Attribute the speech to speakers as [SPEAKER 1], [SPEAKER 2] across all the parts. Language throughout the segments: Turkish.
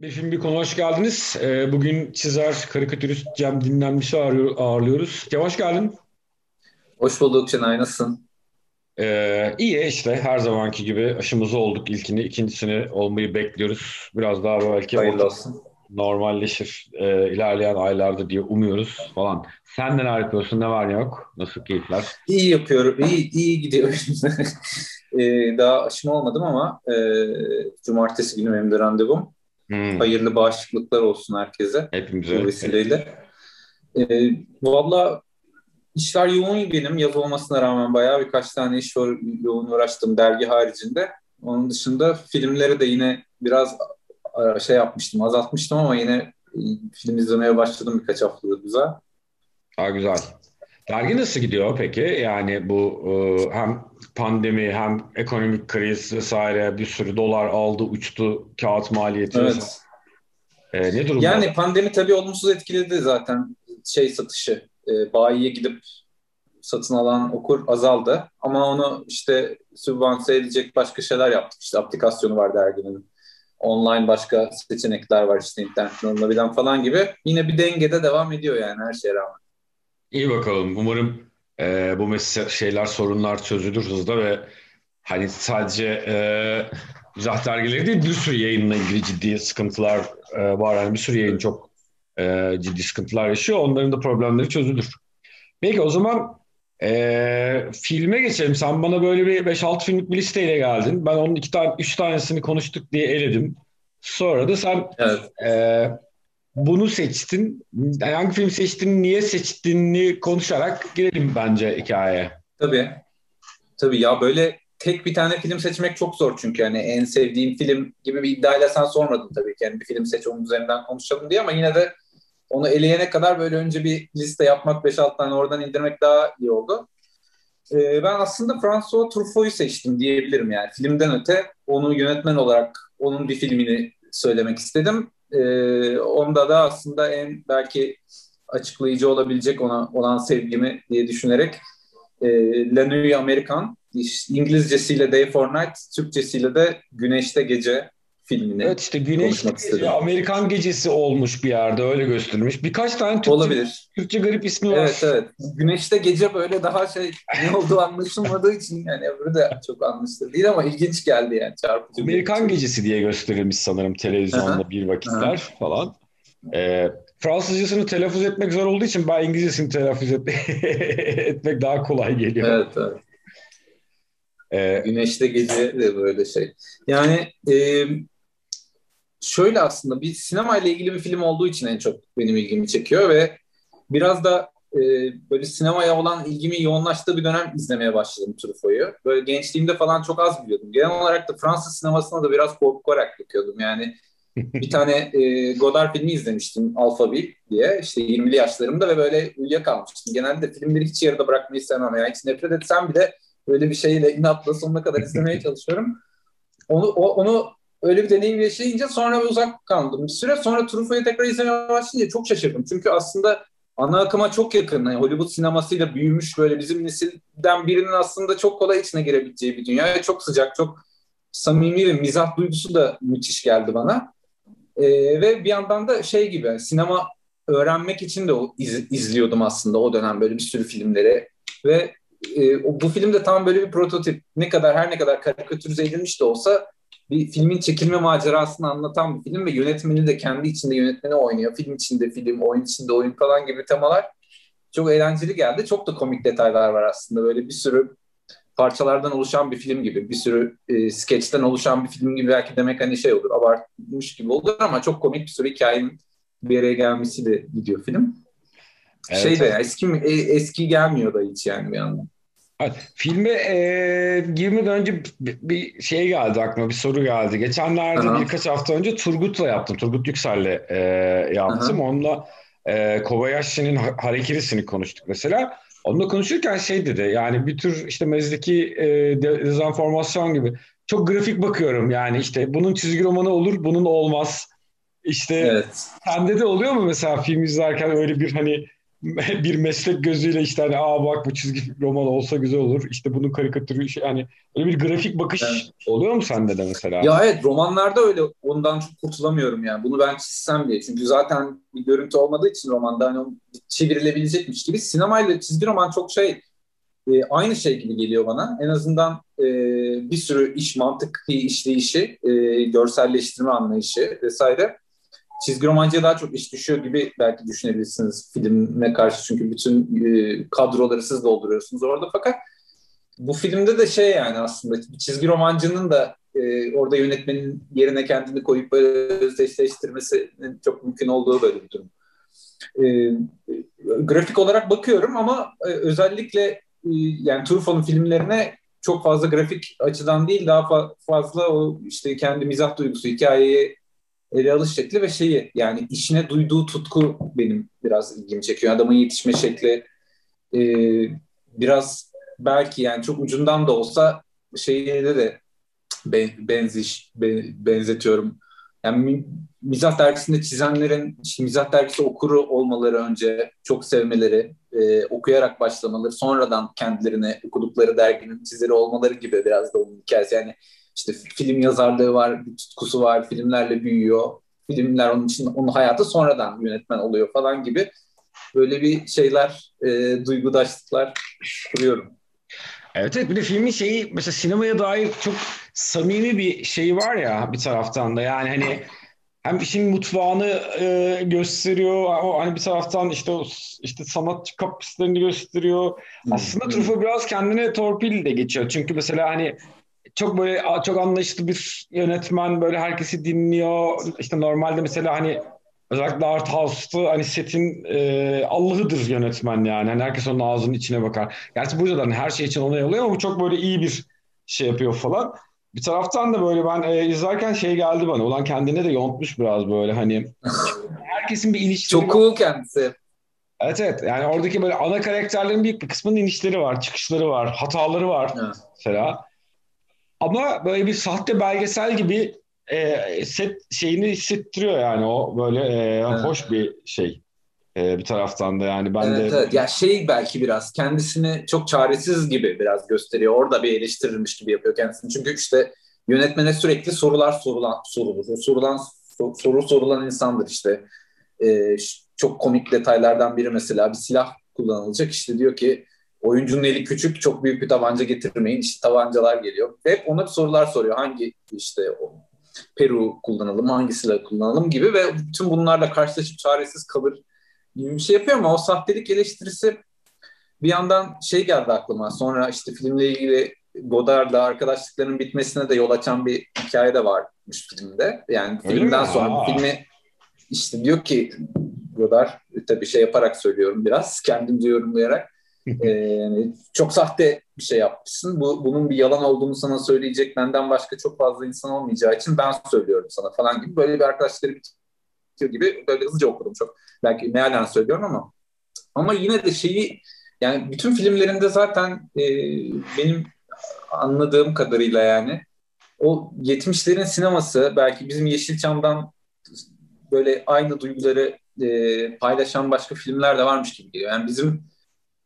[SPEAKER 1] Bir film bir konu hoş geldiniz. Ee, bugün çizer, karikatürist Cem Dinlenmiş'i ağırlıyor- ağırlıyoruz. Cem hoş geldin.
[SPEAKER 2] Hoş bulduk Çınay, nasılsın?
[SPEAKER 1] Ee, iyi işte her zamanki gibi aşımızı olduk ilkini, ikincisini olmayı bekliyoruz. Biraz daha belki
[SPEAKER 2] Hayırlı olsun.
[SPEAKER 1] normalleşir e, ilerleyen aylarda diye umuyoruz falan. Sen neler yapıyorsun, ne var ne yok? Nasıl keyifler?
[SPEAKER 2] İyi yapıyorum, iyi, iyi gidiyor. Ee, daha aşım olmadım ama e, cumartesi günü benim de randevum.
[SPEAKER 1] Hmm,
[SPEAKER 2] Hayırlı bağışıklıklar olsun herkese bu
[SPEAKER 1] hepimize.
[SPEAKER 2] vesileyle. Ee, valla işler yoğun benim. Yaz olmasına rağmen bayağı birkaç tane iş yoğun uğraştım dergi haricinde. Onun dışında filmleri de yine biraz e, şey yapmıştım, azaltmıştım ama yine e, film izlemeye başladım birkaç haftadır güzel.
[SPEAKER 1] Daha güzel. Dergi nasıl gidiyor peki? Yani bu e, hem pandemi hem ekonomik kriz vesaire bir sürü dolar aldı uçtu kağıt maliyeti.
[SPEAKER 2] Evet.
[SPEAKER 1] E, ne durumda?
[SPEAKER 2] Yani pandemi tabii olumsuz etkiledi zaten şey satışı. E, bayiye gidip satın alan okur azaldı. Ama onu işte sübvanse edecek başka şeyler yaptık. İşte aplikasyonu var derginin. Online başka seçenekler var işte internetten alınabilen falan gibi. Yine bir dengede devam ediyor yani her şeye rağmen.
[SPEAKER 1] İyi bakalım. Umarım e, bu mesele şeyler sorunlar çözülür hızla ve hani sadece e, mizah dergileri değil bir sürü yayınla ilgili ciddi sıkıntılar e, var. Yani bir sürü yayın çok e, ciddi sıkıntılar yaşıyor. Onların da problemleri çözülür. Peki o zaman e, filme geçelim. Sen bana böyle bir beş 6 filmlik bir listeyle geldin. Ben onun iki tane, üç tanesini konuştuk diye eledim. Sonra da sen
[SPEAKER 2] Evet.
[SPEAKER 1] e, bunu seçtin. Hangi film seçtin, niye seçtiğini konuşarak girelim bence hikayeye.
[SPEAKER 2] Tabii. Tabii ya böyle tek bir tane film seçmek çok zor çünkü yani en sevdiğim film gibi bir iddiayla sen sormadın tabii ki. Yani bir film seç onun üzerinden konuşalım diye ama yine de onu eleyene kadar böyle önce bir liste yapmak 5-6 tane oradan indirmek daha iyi oldu. Ee, ben aslında François Truffaut'u seçtim diyebilirim yani. Filmden öte onu yönetmen olarak onun bir filmini söylemek istedim. Ee, onda da aslında en belki açıklayıcı olabilecek ona olan sevgimi diye düşünerek e, La Nuit İngilizcesiyle Day for Night, Türkçesiyle de Güneşte Gece filmini
[SPEAKER 1] Evet işte Güneş. Amerikan Gecesi olmuş bir yerde öyle gösterilmiş. Birkaç tane Türkçe,
[SPEAKER 2] Olabilir.
[SPEAKER 1] Türkçe garip ismi var.
[SPEAKER 2] Evet evet. Güneşte gece böyle daha şey ne olduğu anlaşılmadığı için yani öbürü de çok anlaşılır değil ama ilginç geldi yani çarpıcı.
[SPEAKER 1] Amerikan Gecesi diye gösterilmiş sanırım televizyonda
[SPEAKER 2] Aha.
[SPEAKER 1] bir vakitler falan. Ee, Fransızcasını telaffuz etmek zor olduğu için ben İngilizcesini telaffuz et- etmek daha kolay geliyor.
[SPEAKER 2] Evet evet.
[SPEAKER 1] Ee,
[SPEAKER 2] Güneşte gece de böyle şey. Yani e, şöyle aslında bir sinema ile ilgili bir film olduğu için en çok benim ilgimi çekiyor ve biraz da e, böyle sinemaya olan ilgimi yoğunlaştığı bir dönem izlemeye başladım Truffaut'u. Böyle gençliğimde falan çok az biliyordum. Genel olarak da Fransız sinemasına da biraz korkarak bakıyordum. Yani bir tane e, Godard filmi izlemiştim Alphaville diye işte 20'li yaşlarımda ve böyle uyuyakalmıştım. Genelde de filmleri hiç yarıda bırakmayı sevmem. Yani hiç nefret etsem bile böyle bir şeyle inatla sonuna kadar izlemeye çalışıyorum. Onu, o- onu öyle bir deneyim yaşayınca sonra uzak kaldım bir süre. Sonra Truffaut'u tekrar izlemeye başlayınca çok şaşırdım. Çünkü aslında ana akıma çok yakın. Yani Hollywood sinemasıyla büyümüş böyle bizim nesilden birinin aslında çok kolay içine girebileceği bir dünya. Çok sıcak, çok samimi ve mizah duygusu da müthiş geldi bana. Ee, ve bir yandan da şey gibi sinema öğrenmek için de o iz- izliyordum aslında o dönem böyle bir sürü filmleri ve e, bu film de tam böyle bir prototip. Ne kadar her ne kadar karikatürize edilmiş de olsa bir filmin çekilme macerasını anlatan bir film ve yönetmeni de kendi içinde yönetmeni oynuyor. Film içinde film, oyun içinde oyun falan gibi temalar çok eğlenceli geldi. Çok da komik detaylar var aslında. Böyle bir sürü parçalardan oluşan bir film gibi, bir sürü e, skeçten oluşan bir film gibi belki demek hani şey olur, abartmış gibi olur ama çok komik bir sürü hikayenin bir araya gelmesiyle gidiyor film.
[SPEAKER 1] Evet,
[SPEAKER 2] şey de eski e, eski gelmiyor da hiç yani bir yandan.
[SPEAKER 1] Filme e, girmeden önce bir, bir şey geldi aklıma, bir soru geldi. Geçenlerde
[SPEAKER 2] Aha.
[SPEAKER 1] birkaç hafta önce Turgut'la yaptım. Turgut Yüksel'le e, yaptım. Onunla e, Kobayashi'nin Ha- Harekiri'sini konuştuk mesela. Onunla konuşurken şey dedi, yani bir tür işte mezdeki e, de- dezenformasyon gibi. Çok grafik bakıyorum yani işte bunun çizgi romanı olur, bunun olmaz. İşte
[SPEAKER 2] Evet.
[SPEAKER 1] sende de oluyor mu mesela film izlerken öyle bir hani bir meslek gözüyle işte hani aa bak bu çizgi roman olsa güzel olur. İşte bunun karikatürü şey, yani öyle bir grafik bakış evet. oluyor mu sende de mesela?
[SPEAKER 2] Ya evet romanlarda öyle ondan çok kurtulamıyorum yani. Bunu ben çizsem diye. Çünkü zaten bir görüntü olmadığı için romanda hani çevrilebilecekmiş gibi. Sinemayla çizgi roman çok şey e, aynı şey gibi geliyor bana. En azından e, bir sürü iş, mantık işleyişi, e, görselleştirme anlayışı vesaire çizgi romancıya daha çok iş düşüyor gibi belki düşünebilirsiniz filme karşı. Çünkü bütün e, kadroları siz dolduruyorsunuz orada. Fakat bu filmde de şey yani aslında çizgi romancının da e, orada yönetmenin yerine kendini koyup böyle özdeşleştirmesinin çok mümkün olduğu böyle bir durum. E, grafik olarak bakıyorum ama e, özellikle e, yani Truffaut'un filmlerine çok fazla grafik açıdan değil daha fa- fazla o işte kendi mizah duygusu hikayeyi ele alış şekli ve şeyi yani işine duyduğu tutku benim biraz ilgimi çekiyor. Adamın yetişme şekli e, biraz belki yani çok ucundan da olsa şeyine de benziş be, benzetiyorum. Yani mizah dergisinde çizenlerin mizah dergisi okuru olmaları önce çok sevmeleri, e, okuyarak başlamaları, sonradan kendilerine okudukları derginin çizeri olmaları gibi biraz da onun hikayesi. Yani işte film yazarlığı var, bir tutkusu var, filmlerle büyüyor. Filmler onun için onun hayatı sonradan yönetmen oluyor falan gibi böyle bir şeyler, e, duygudaşlıklar kuruyorum.
[SPEAKER 1] Evet evet bir de filmin şeyi mesela sinemaya dair çok samimi bir şey var ya bir taraftan da yani hani hem işin mutfağını e, gösteriyor o hani bir taraftan işte o işte sanatçı kaprislerini gösteriyor. Aslında Truffaut biraz kendine torpil de geçiyor. Çünkü mesela hani çok böyle çok anlayışlı bir yönetmen böyle herkesi dinliyor. İşte normalde mesela hani özellikle Art House'da hani setin e, Allah'ıdır yönetmen yani. Hani herkes onun ağzının içine bakar. Gerçi burada da hani her şey için onay alıyor ama bu çok böyle iyi bir şey yapıyor falan. Bir taraftan da böyle ben e, izlerken şey geldi bana. Ulan kendine de yontmuş biraz böyle hani. herkesin bir ilişkileri
[SPEAKER 2] Çok cool kendisi.
[SPEAKER 1] Evet evet. Yani oradaki böyle ana karakterlerin büyük bir kısmının inişleri var, çıkışları var, hataları var evet. mesela. Ama böyle bir sahte belgesel gibi e, set şeyini hissettiriyor yani. O böyle e, evet. hoş bir şey e, bir taraftan da yani. Ben evet,
[SPEAKER 2] de evet. ya şey belki biraz kendisini çok çaresiz gibi biraz gösteriyor. Orada bir eleştirilmiş gibi yapıyor kendisini. Çünkü işte yönetmene sürekli sorular sorulan sorulur. Sorulan soru sorulan insandır işte. E, çok komik detaylardan biri mesela bir silah kullanılacak. İşte diyor ki oyuncunun eli küçük çok büyük bir tabanca getirmeyin işte tabancalar geliyor. Hep ona sorular soruyor. Hangi işte Peru kullanalım, hangi silah kullanalım gibi ve bütün bunlarla karşılaşıp çaresiz kalır gibi bir şey yapıyor ama o sahtelik eleştirisi bir yandan şey geldi aklıma. Sonra işte filmle ilgili Godard'la arkadaşlıkların bitmesine de yol açan bir hikaye de varmış filmde. Yani Öyle filmden mi? sonra bu filmi işte diyor ki Godard tabii şey yaparak söylüyorum biraz kendimce yorumlayarak ee, çok sahte bir şey yapmışsın. Bu, bunun bir yalan olduğunu sana söyleyecek benden başka çok fazla insan olmayacağı için ben söylüyorum sana falan gibi böyle bir arkadaşları bitiyor gibi böyle hızlıca okudum çok. Belki mealen söylüyorum ama ama yine de şeyi yani bütün filmlerinde zaten e, benim anladığım kadarıyla yani o 70'lerin sineması belki bizim Yeşilçam'dan böyle aynı duyguları e, paylaşan başka filmler de varmış gibi geliyor. Yani bizim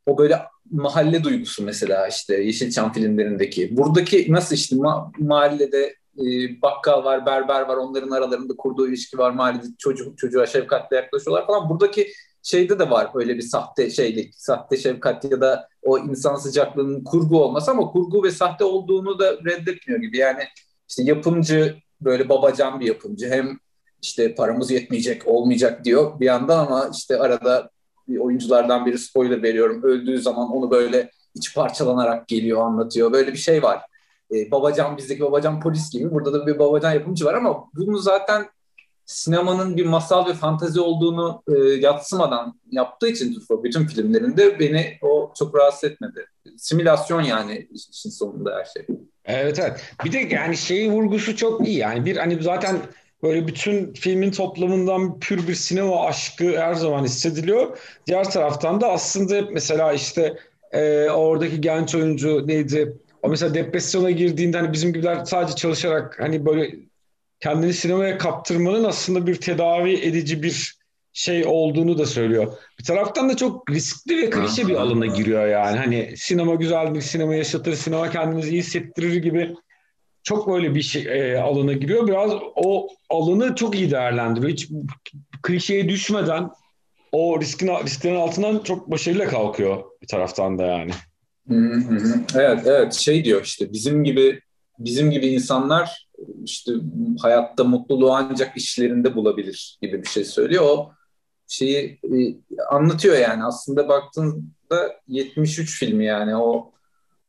[SPEAKER 2] o böyle mahalle duygusu mesela işte Yeşilçam filmlerindeki. Buradaki nasıl işte ma- mahallede e, bakkal var, berber var, onların aralarında kurduğu ilişki var, mahallede çocuk çocuğa şefkatle yaklaşıyorlar falan. Buradaki şeyde de var öyle bir sahte şeylik, sahte şefkat ya da o insan sıcaklığının kurgu olması ama kurgu ve sahte olduğunu da reddetmiyor gibi. Yani işte yapımcı böyle babacan bir yapımcı hem işte paramız yetmeyecek, olmayacak diyor bir yandan ama işte arada bir oyunculardan biri spoiler veriyorum. Öldüğü zaman onu böyle iç parçalanarak geliyor anlatıyor. Böyle bir şey var. Ee, babacan bizdeki babacan polis gibi. Burada da bir babacan yapımcı var ama bunu zaten sinemanın bir masal ve fantazi olduğunu e, yatsımadan yaptığı için Truffaut bütün filmlerinde beni o çok rahatsız etmedi. Simülasyon yani işin sonunda her şey.
[SPEAKER 1] Evet evet. Bir de yani şeyi vurgusu çok iyi. Yani bir hani zaten böyle bütün filmin toplamından pür bir sinema aşkı her zaman hissediliyor. Diğer taraftan da aslında hep mesela işte e, oradaki genç oyuncu neydi? O mesela depresyona girdiğinde hani bizim gibiler sadece çalışarak hani böyle kendini sinemaya kaptırmanın aslında bir tedavi edici bir şey olduğunu da söylüyor. Bir taraftan da çok riskli ve klişe bir alana giriyor yani. Hani sinema güzel bir sinema yaşatır, sinema kendimizi iyi hissettirir gibi çok böyle bir şey e, alana giriyor. Biraz o alanı çok iyi değerlendiriyor. Hiç klişeye düşmeden o riskin risklerin altından çok başarıyla kalkıyor bir taraftan da yani.
[SPEAKER 2] Evet evet şey diyor işte bizim gibi bizim gibi insanlar işte hayatta mutluluğu ancak işlerinde bulabilir gibi bir şey söylüyor. O şeyi e, anlatıyor yani aslında baktığında 73 filmi yani o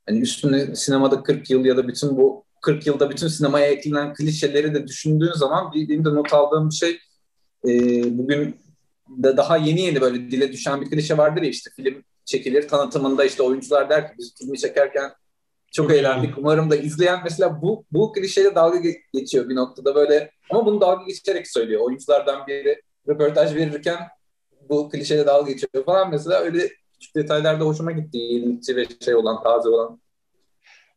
[SPEAKER 2] hani üstüne sinemada 40 yıl ya da bütün bu 40 yılda bütün sinemaya eklenen klişeleri de düşündüğün zaman benim de not aldığım bir şey e, bugün de daha yeni yeni böyle dile düşen bir klişe vardır ya işte film çekilir tanıtımında işte oyuncular der ki biz filmi çekerken çok eğlendik. Umarım da izleyen mesela bu bu klişeyle dalga geçiyor bir noktada böyle ama bunu dalga geçerek söylüyor. Oyunculardan biri röportaj verirken bu klişeyle dalga geçiyor falan mesela öyle küçük detaylarda hoşuma gitti. Yenilikçi ve şey olan, taze olan.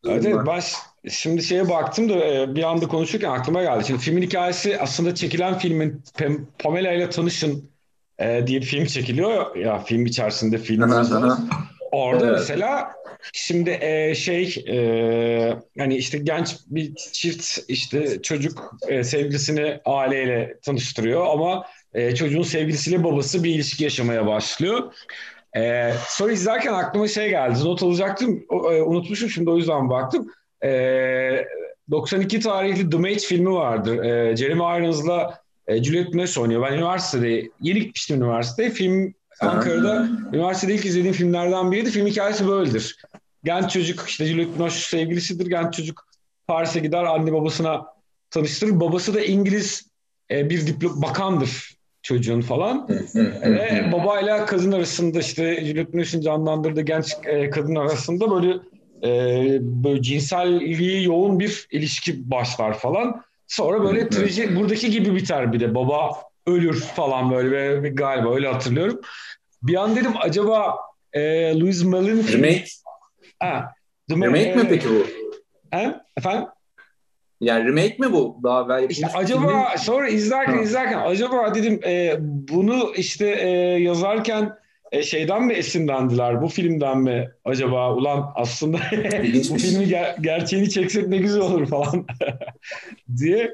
[SPEAKER 1] Evet, evet ben şimdi şeye baktım da e, bir anda konuşurken aklıma geldi. Şimdi filmin hikayesi aslında çekilen filmin Pamela ile tanışın e, diye bir film çekiliyor ya film içerisinde film Orada evet. mesela şimdi e, şey e, hani işte genç bir çift işte çocuk e, sevgilisini aileyle tanıştırıyor ama e, çocuğun sevgilisiyle babası bir ilişki yaşamaya başlıyor. E, sonra izlerken aklıma şey geldi. Not alacaktım. O, e, unutmuşum şimdi o yüzden baktım. E, 92 tarihli The Mate filmi vardır. E, Jeremy Irons'la e, Juliette Binoche oynuyor. Ben üniversitede, yeni gitmiştim üniversiteye. Film Ankara'da üniversitede ilk izlediğim filmlerden biriydi. Film hikayesi böyledir. Genç çocuk işte Juliette Binoche sevgilisidir. Genç çocuk Paris'e gider anne babasına tanıştırır. Babası da İngiliz e, bir diplom bakandır çocuğun falan. Ve babayla kadın arasında işte Juliette Binoche'in canlandırdığı genç e, kadın arasında böyle e, böyle cinselliği yoğun bir ilişki başlar falan. Sonra böyle traji buradaki gibi biter bir de baba ölür falan böyle ve galiba öyle hatırlıyorum. Bir an dedim acaba e, Louis Malin
[SPEAKER 2] remake ha, remake e, mi peki bu?
[SPEAKER 1] He? Efendim?
[SPEAKER 2] Yani remake mi bu? Daha belki
[SPEAKER 1] işte acaba filmin... sonra izlerken ha. izlerken acaba dedim e, bunu işte e, yazarken e, şeyden mi esinlendiler? Bu filmden mi acaba? Ulan aslında bu filmi ger- gerçeğini çeksek ne güzel olur falan diye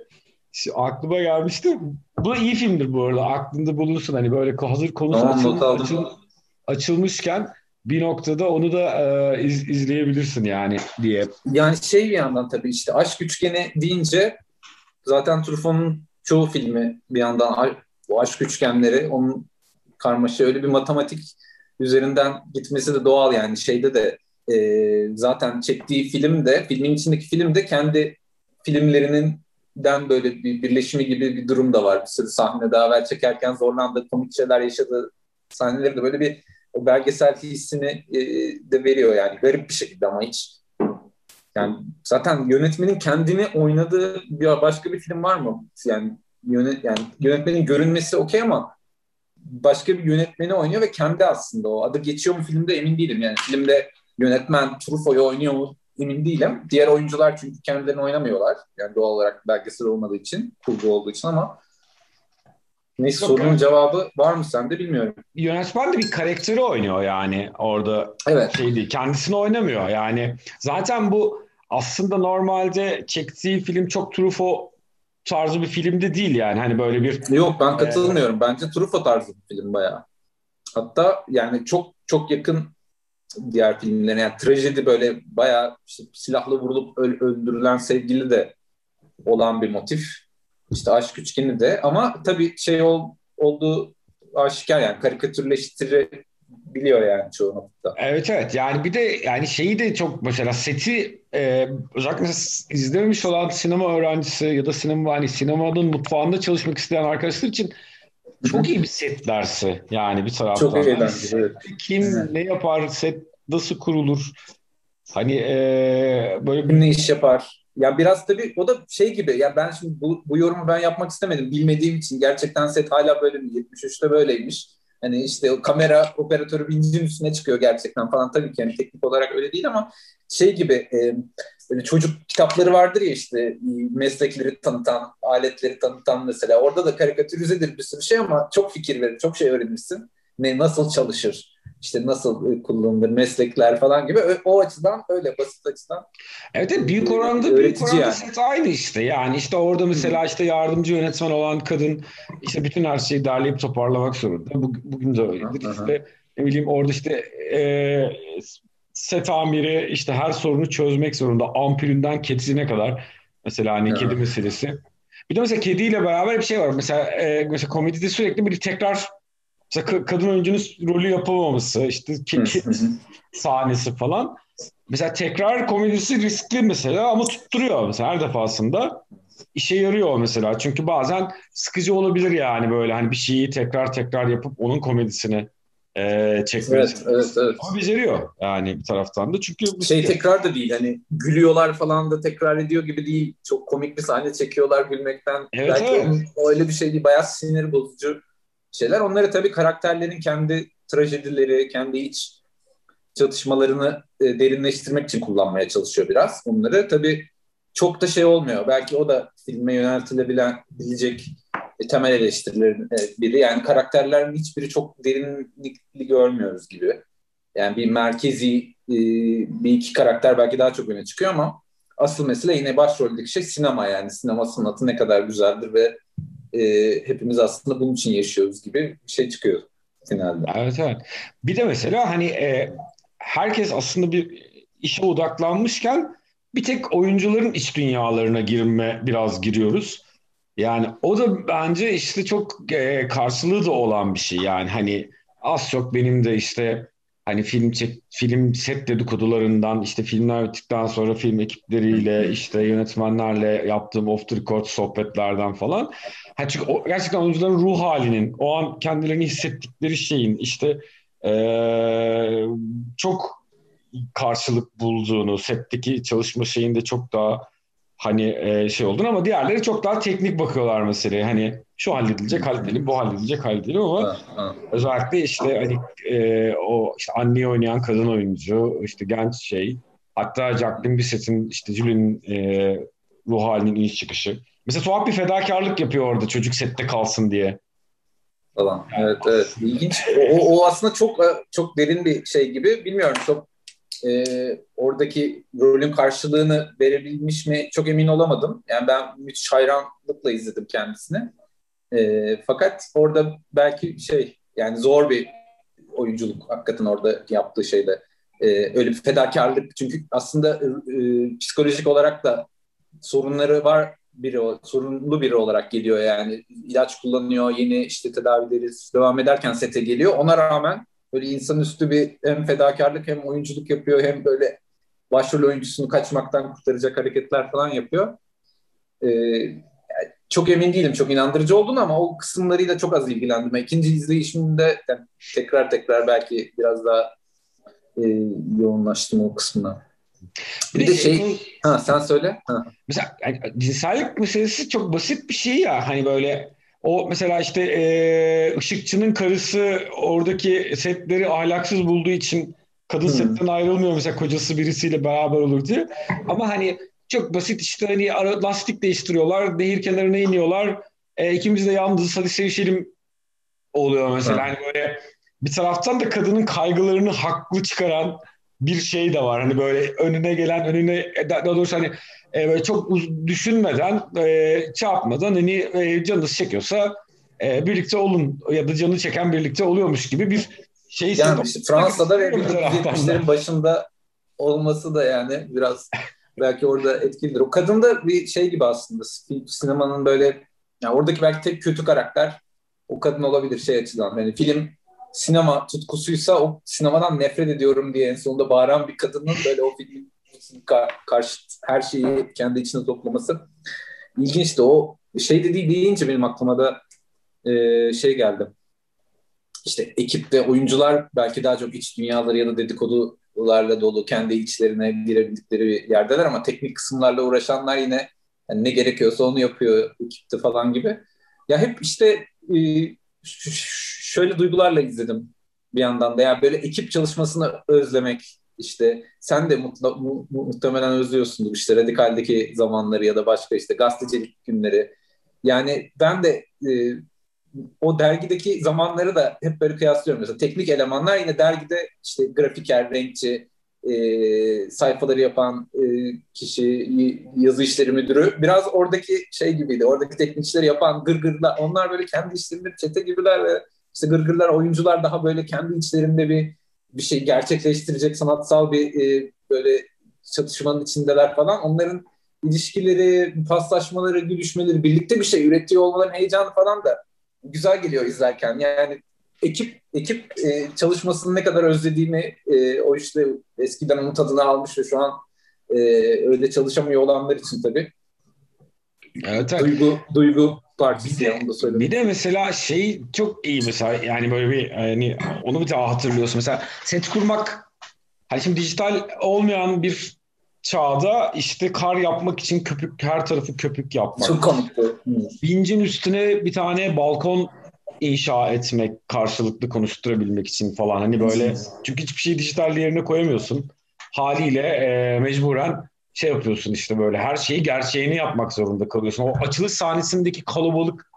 [SPEAKER 1] işte aklıma gelmişti. Bu iyi filmdir bu arada. Aklında bulunsun hani böyle hazır konusu tamam, açıl, açıl, açılmışken bir noktada onu da e, iz, izleyebilirsin yani diye.
[SPEAKER 2] Yani şey bir yandan tabii işte aşk üçgeni deyince zaten Truffaut'un çoğu filmi bir yandan o aşk üçgenleri onun karmaşa öyle bir matematik üzerinden gitmesi de doğal yani şeyde de e, zaten çektiği film de filmin içindeki film de kendi filmlerinin den böyle bir birleşimi gibi bir durum da var. Bir sürü sahne daha evvel çekerken zorlandığı komik şeyler yaşadığı sahneleri de böyle bir o belgesel hissini e, de veriyor yani garip bir şekilde ama hiç yani zaten yönetmenin kendini oynadığı bir başka bir film var mı? Yani yönet yani yönetmenin görünmesi okey ama başka bir yönetmeni oynuyor ve kendi aslında o. Adı geçiyor mu filmde emin değilim. Yani filmde yönetmen Truffaut'u oynuyor mu emin değilim. Diğer oyuncular çünkü kendilerini oynamıyorlar. Yani doğal olarak belgesel olmadığı için, kurgu olduğu için ama Neyse sorunun yani. cevabı var mı sende bilmiyorum.
[SPEAKER 1] Yönetmen de bir karakteri oynuyor yani orada.
[SPEAKER 2] Evet.
[SPEAKER 1] Şey değil, kendisini oynamıyor yani. Zaten bu aslında normalde çektiği film çok Truffaut tarzı bir filmde değil yani. Hani böyle bir...
[SPEAKER 2] Yok ben katılmıyorum. E... Bence Truffaut tarzı bir film bayağı. Hatta yani çok çok yakın diğer filmlerine. Yani trajedi böyle bayağı işte silahla vurulup öldürülen sevgili de olan bir motif. İşte aşk üçgeni de ama tabii şey ol, olduğu aşikar yani karikatürleştirebiliyor yani çoğu noktada.
[SPEAKER 1] Evet evet yani bir de yani şeyi de çok mesela seti e, özellikle izlememiş olan sinema öğrencisi ya da sinema hani sinemanın mutfağında çalışmak isteyen arkadaşlar için çok iyi bir set dersi yani bir taraftan.
[SPEAKER 2] Çok eğlenceli.
[SPEAKER 1] Evet. Kim evet. ne yapar, set nasıl kurulur? Hani ee, böyle
[SPEAKER 2] bir... ne iş yapar? Ya biraz tabii o da şey gibi ya ben şimdi bu, bu yorumu ben yapmak istemedim bilmediğim için gerçekten set hala böyle mi 73'te böyleymiş. Hani işte kamera operatörü bincin üstüne çıkıyor gerçekten falan. Tabii ki yani teknik olarak öyle değil ama şey gibi e, böyle çocuk kitapları vardır ya işte meslekleri tanıtan, aletleri tanıtan mesela. Orada da karikatürizedir bir sürü şey ama çok fikir verir, çok şey öğrenirsin. Ne, nasıl çalışır, işte nasıl kullanılır, meslekler falan gibi. O, açıdan öyle basit açıdan.
[SPEAKER 1] Evet, evet büyük oranda büyük oranda yani. set aynı işte. Yani işte orada mesela işte yardımcı yönetmen olan kadın işte bütün her şeyi derleyip toparlamak zorunda. Bugün de öyledir. İşte ne bileyim orada işte e, set amiri işte her sorunu çözmek zorunda. Ampulünden kedisine kadar. Mesela hani kedi meselesi. Bir de mesela kediyle beraber bir şey var. Mesela, e, mesela komedide sürekli bir tekrar mesela kadın oyuncunun rolü yapamaması, işte kedi sahnesi falan. Mesela tekrar komedisi riskli mesela ama tutturuyor mesela her defasında. işe yarıyor mesela. Çünkü bazen sıkıcı olabilir yani böyle hani bir şeyi tekrar tekrar yapıp onun komedisini e, çekmesi.
[SPEAKER 2] Evet, evet, evet.
[SPEAKER 1] Ama beceriyor yani bir taraftan da. Çünkü
[SPEAKER 2] şey tekrar da değil hani gülüyorlar falan da tekrar ediyor gibi değil. Çok komik bir sahne çekiyorlar gülmekten. Evet, Belki evet. Öyle bir şey değil. Bayağı sinir bozucu şeyler. Onları tabii karakterlerin kendi trajedileri, kendi iç çatışmalarını e, derinleştirmek için kullanmaya çalışıyor biraz. Onları tabii çok da şey olmuyor. Belki o da filme yöneltilebilen bilecek e, temel eleştirilerin e, biri. Yani karakterlerin hiçbiri çok derinlikli görmüyoruz gibi. Yani bir merkezi e, bir iki karakter belki daha çok öne çıkıyor ama asıl mesele yine başroldeki şey sinema yani. Sinema sanatı ne kadar güzeldir ve hepimiz aslında bunun için yaşıyoruz gibi bir şey çıkıyor finalde.
[SPEAKER 1] Evet evet. Bir de mesela hani e, herkes aslında bir işe odaklanmışken bir tek oyuncuların iç dünyalarına girme biraz giriyoruz. Yani o da bence işte çok e, karşılığı da olan bir şey. Yani hani az çok benim de işte hani film çek, film set dedikodularından işte filmler bittikten sonra film ekipleriyle işte yönetmenlerle yaptığım off the record sohbetlerden falan. Ha çünkü o, gerçekten oyuncuların ruh halinin o an kendilerini hissettikleri şeyin işte ee, çok karşılık bulduğunu setteki çalışma şeyinde çok daha hani e, şey oldun ama diğerleri çok daha teknik bakıyorlar meseleye. Hani şu halledilecek halledelim, bu halledilecek halledelim ama ha, ha. özellikle işte hani e, o işte anneyi oynayan kadın oyuncu, işte genç şey, hatta Jacqueline Bissett'in işte Julie'nin e, ruh halinin iyi çıkışı. Mesela tuhaf bir fedakarlık yapıyor orada çocuk sette kalsın diye.
[SPEAKER 2] Falan. Evet evet. İlginç. O, o aslında çok çok derin bir şey gibi. Bilmiyorum çok e, oradaki rolün karşılığını verebilmiş mi çok emin olamadım. Yani ben müthiş hayranlıkla izledim kendisini. E, fakat orada belki şey yani zor bir oyunculuk hakikaten orada yaptığı şeyde. E, öyle bir fedakarlık çünkü aslında e, psikolojik olarak da sorunları var biri sorunlu biri olarak geliyor yani ilaç kullanıyor yeni işte tedavileri devam ederken sete geliyor ona rağmen böyle insanüstü bir hem fedakarlık hem oyunculuk yapıyor hem böyle başrol oyuncusunu kaçmaktan kurtaracak hareketler falan yapıyor. Ee, çok emin değilim çok inandırıcı olduğunu ama o kısımlarıyla çok az ilgilendim. İkinci izleyişimde yani tekrar tekrar belki biraz daha e, yoğunlaştım o kısmına. Bir, bir de şey, şey ha sen söyle. Ha.
[SPEAKER 1] Mesela yani, cinsellik meselesi çok basit bir şey ya. Hani böyle o mesela işte e, ışıkçının karısı oradaki setleri ahlaksız bulduğu için kadın hmm. setten ayrılmıyor mesela kocası birisiyle beraber olur diye. Ama hani çok basit işte hani lastik değiştiriyorlar, nehir kenarına iniyorlar. E, ikimiz de yalnız hadi sevişelim oluyor mesela. Hmm. Hani böyle bir taraftan da kadının kaygılarını haklı çıkaran bir şey de var. Hani böyle önüne gelen önüne daha doğrusu hani e, böyle çok düşünmeden e, çarpmadan hani e, canınız çekiyorsa e, birlikte olun ya da canı çeken birlikte oluyormuş gibi bir şey.
[SPEAKER 2] Yani işte Fransa'da ve 1970'lerin başında olması da yani biraz belki orada etkilidir. O kadın da bir şey gibi aslında sinemanın böyle yani oradaki belki tek kötü karakter o kadın olabilir şey açıdan. Yani film sinema tutkusuysa o sinemadan nefret ediyorum diye en sonunda bağıran bir kadının böyle o filmin karşı her şeyi kendi içine toplaması ilginçti. O şey de değil deyince benim aklıma da e, şey geldi. İşte ekipte oyuncular belki daha çok iç dünyaları ya da dedikodularla dolu kendi içlerine girebildikleri yerdeler ama teknik kısımlarla uğraşanlar yine yani ne gerekiyorsa onu yapıyor ekipte falan gibi. Ya hep işte e, şöyle duygularla izledim bir yandan da. Yani böyle ekip çalışmasını özlemek, işte sen de mutla, mu, muhtemelen özlüyorsundur işte radikaldeki zamanları ya da başka işte gazetecilik günleri. Yani ben de e, o dergideki zamanları da hep böyle kıyaslıyorum. Mesela teknik elemanlar yine dergide işte grafiker, renkçi, e, sayfaları yapan e, kişi, yazı işleri müdürü biraz oradaki şey gibiydi. Oradaki teknikçileri yapan gırgırlar, onlar böyle kendi işlerinde çete gibiler ve işte gırgırlar, oyuncular daha böyle kendi içlerinde bir bir şey gerçekleştirecek sanatsal bir e, böyle çatışmanın içindeler falan. Onların ilişkileri, paslaşmaları, gülüşmeleri, birlikte bir şey üretiyor olmaların heyecanı falan da güzel geliyor izlerken. Yani ekip ekip e, çalışmasını ne kadar özlediğimi e, o işte eskiden onun tadını almış ve şu an e, öyle çalışamıyor olanlar için tabii. Evet, evet. Duygu, duygu partisi bir de, onu da söyleyeyim.
[SPEAKER 1] Bir de mesela şey çok iyi mesela yani böyle bir hani onu bir daha hatırlıyorsun. Mesela set kurmak hani şimdi dijital olmayan bir çağda işte kar yapmak için köpük her tarafı köpük yapmak.
[SPEAKER 2] Çok komikti.
[SPEAKER 1] Bincin üstüne bir tane balkon inşa etmek karşılıklı konuşturabilmek için falan hani böyle çünkü hiçbir şeyi dijital yerine koyamıyorsun. Haliyle e, mecburen şey yapıyorsun işte böyle her şeyi gerçeğini yapmak zorunda kalıyorsun. O açılış sahnesindeki kalabalık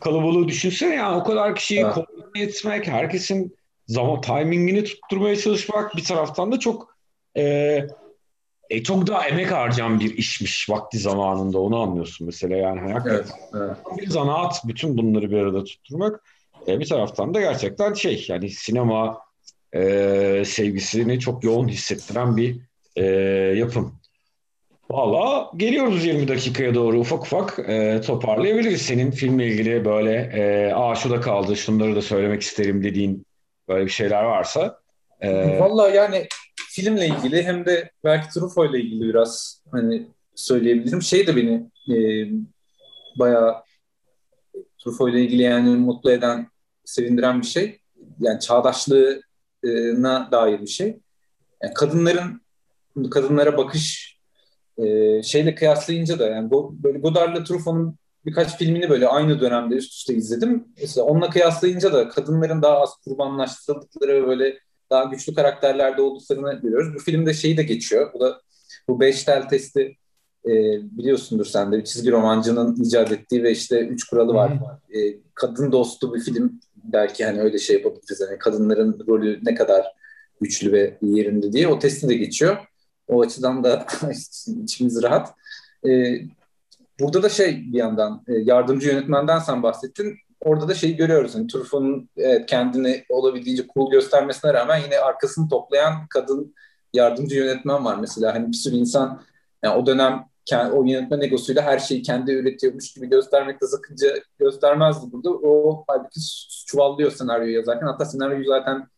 [SPEAKER 1] kalabalığı düşünsene yani o kadar kişiyi evet. koordine etmek, herkesin zaman timingini tutturmaya çalışmak bir taraftan da çok e, e, çok daha emek harcayan bir işmiş vakti zamanında onu anlıyorsun mesela yani hani evet, evet. bir zanaat bütün bunları bir arada tutturmak e, bir taraftan da gerçekten şey yani sinema e, sevgisini çok yoğun hissettiren bir e, yapım. Valla geliyoruz 20 dakikaya doğru ufak ufak e, toparlayabiliriz. Senin filmle ilgili böyle e, aa şu da kaldı şunları da söylemek isterim dediğin böyle bir şeyler varsa.
[SPEAKER 2] E... Valla yani filmle ilgili hem de belki Truffaut ile ilgili biraz hani söyleyebilirim. Şey de beni e, bayağı Truffaut ile ilgili yani mutlu eden, sevindiren bir şey. Yani çağdaşlığına dair bir şey. Yani kadınların kadınlara bakış e, şeyle kıyaslayınca da yani böyle Godard'la Truffaut'un birkaç filmini böyle aynı dönemde üst üste izledim. Mesela onunla kıyaslayınca da kadınların daha az kurbanlaştırıldıkları ve böyle daha güçlü karakterlerde olduklarını görüyoruz. Bu filmde şeyi de geçiyor. Bu da bu beş tel testi e, biliyorsundur sen de. Bir çizgi romancının icat ettiği ve işte üç kuralı var. E, kadın dostu bir film belki hani öyle şey yapabiliriz. Hani kadınların rolü ne kadar güçlü ve yerinde diye o testi de geçiyor. O açıdan da içimiz rahat. E, burada da şey bir yandan e, yardımcı yönetmenden sen bahsettin orada da şeyi görüyoruz. Yani Truffaut'un evet, kendini olabildiğince cool göstermesine rağmen yine arkasını toplayan kadın yardımcı yönetmen var mesela. Hani bir sürü insan yani o dönem o yönetmen egosuyla her şeyi kendi üretiyormuş gibi göstermekte sakınca göstermezdi burada. O halbuki çuvallıyor senaryoyu yazarken. Hatta senaryoyu zaten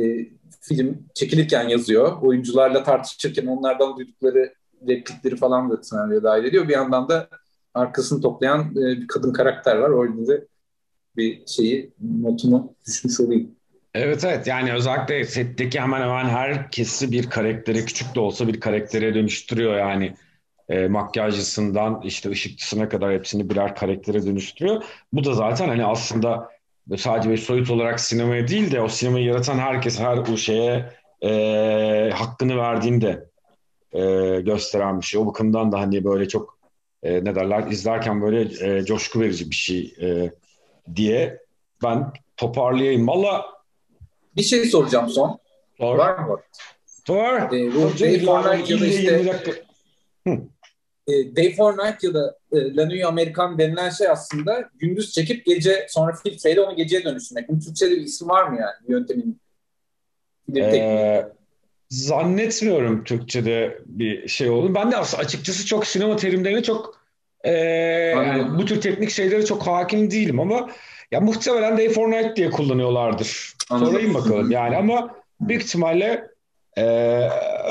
[SPEAKER 2] e, film çekilirken yazıyor. Oyuncularla tartışırken onlardan duydukları replikleri falan da senaryoya dahil ediyor. Bir yandan da arkasını toplayan e, bir kadın karakter var. Orada da bir şeyi notumu düşmüş olayım.
[SPEAKER 1] Evet evet yani özellikle setteki hemen hemen herkesi bir karaktere küçük de olsa bir karaktere dönüştürüyor yani e, makyajcısından işte ışıkçısına kadar hepsini birer karaktere dönüştürüyor. Bu da zaten hani aslında sadece bir soyut olarak sinemaya değil de o sinemayı yaratan herkes her o şeye e, hakkını verdiğinde e, gösteren bir şey. O bakımdan da hani böyle çok e, ne derler izlerken böyle e, coşku verici bir şey e, diye ben toparlayayım. Valla
[SPEAKER 2] bir şey soracağım son. Sor. Var mı?
[SPEAKER 1] Sor.
[SPEAKER 2] Ee, bu Night ya da işte e, Day for Night ya da e, La Nuit American denilen şey aslında gündüz çekip gece sonra filtreyle onu geceye dönüştürmek. Bunun Türkçe'de bir isim var mı yani yöntemin?
[SPEAKER 1] Ee, zannetmiyorum Türkçe'de bir şey oldu. Ben de açıkçası çok sinema terimlerine çok ee, yani bu tür teknik şeylere çok hakim değilim ama ya muhtemelen Day for Night diye kullanıyorlardır. Anladım. Sorayım bakalım yani ama büyük ihtimalle e,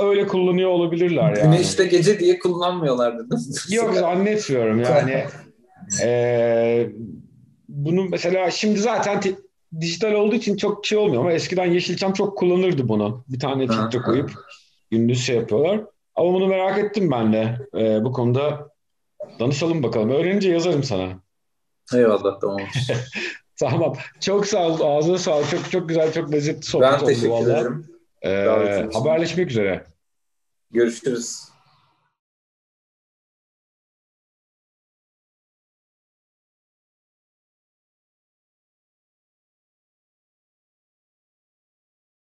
[SPEAKER 1] öyle kullanıyor olabilirler yani.
[SPEAKER 2] Güneşte gece diye kullanmıyorlardı.
[SPEAKER 1] Yok zannetmiyorum yani. e, bunu mesela şimdi zaten te- dijital olduğu için çok şey olmuyor ama eskiden Yeşilçam çok kullanırdı bunu. Bir tane filtre koyup gündüz şey yapıyorlar. Ama bunu merak ettim ben de. E, bu konuda Danışalım bakalım. Öğrenince yazarım sana.
[SPEAKER 2] Eyvallah tamam.
[SPEAKER 1] Tamam. Çok sağ ol. Ağzına sağlık. Çok çok güzel, çok lezzetli sohbet
[SPEAKER 2] Ben
[SPEAKER 1] oldu
[SPEAKER 2] teşekkür
[SPEAKER 1] valla.
[SPEAKER 2] ederim.
[SPEAKER 1] Ee, haberleşmek üzere.
[SPEAKER 2] Görüşürüz.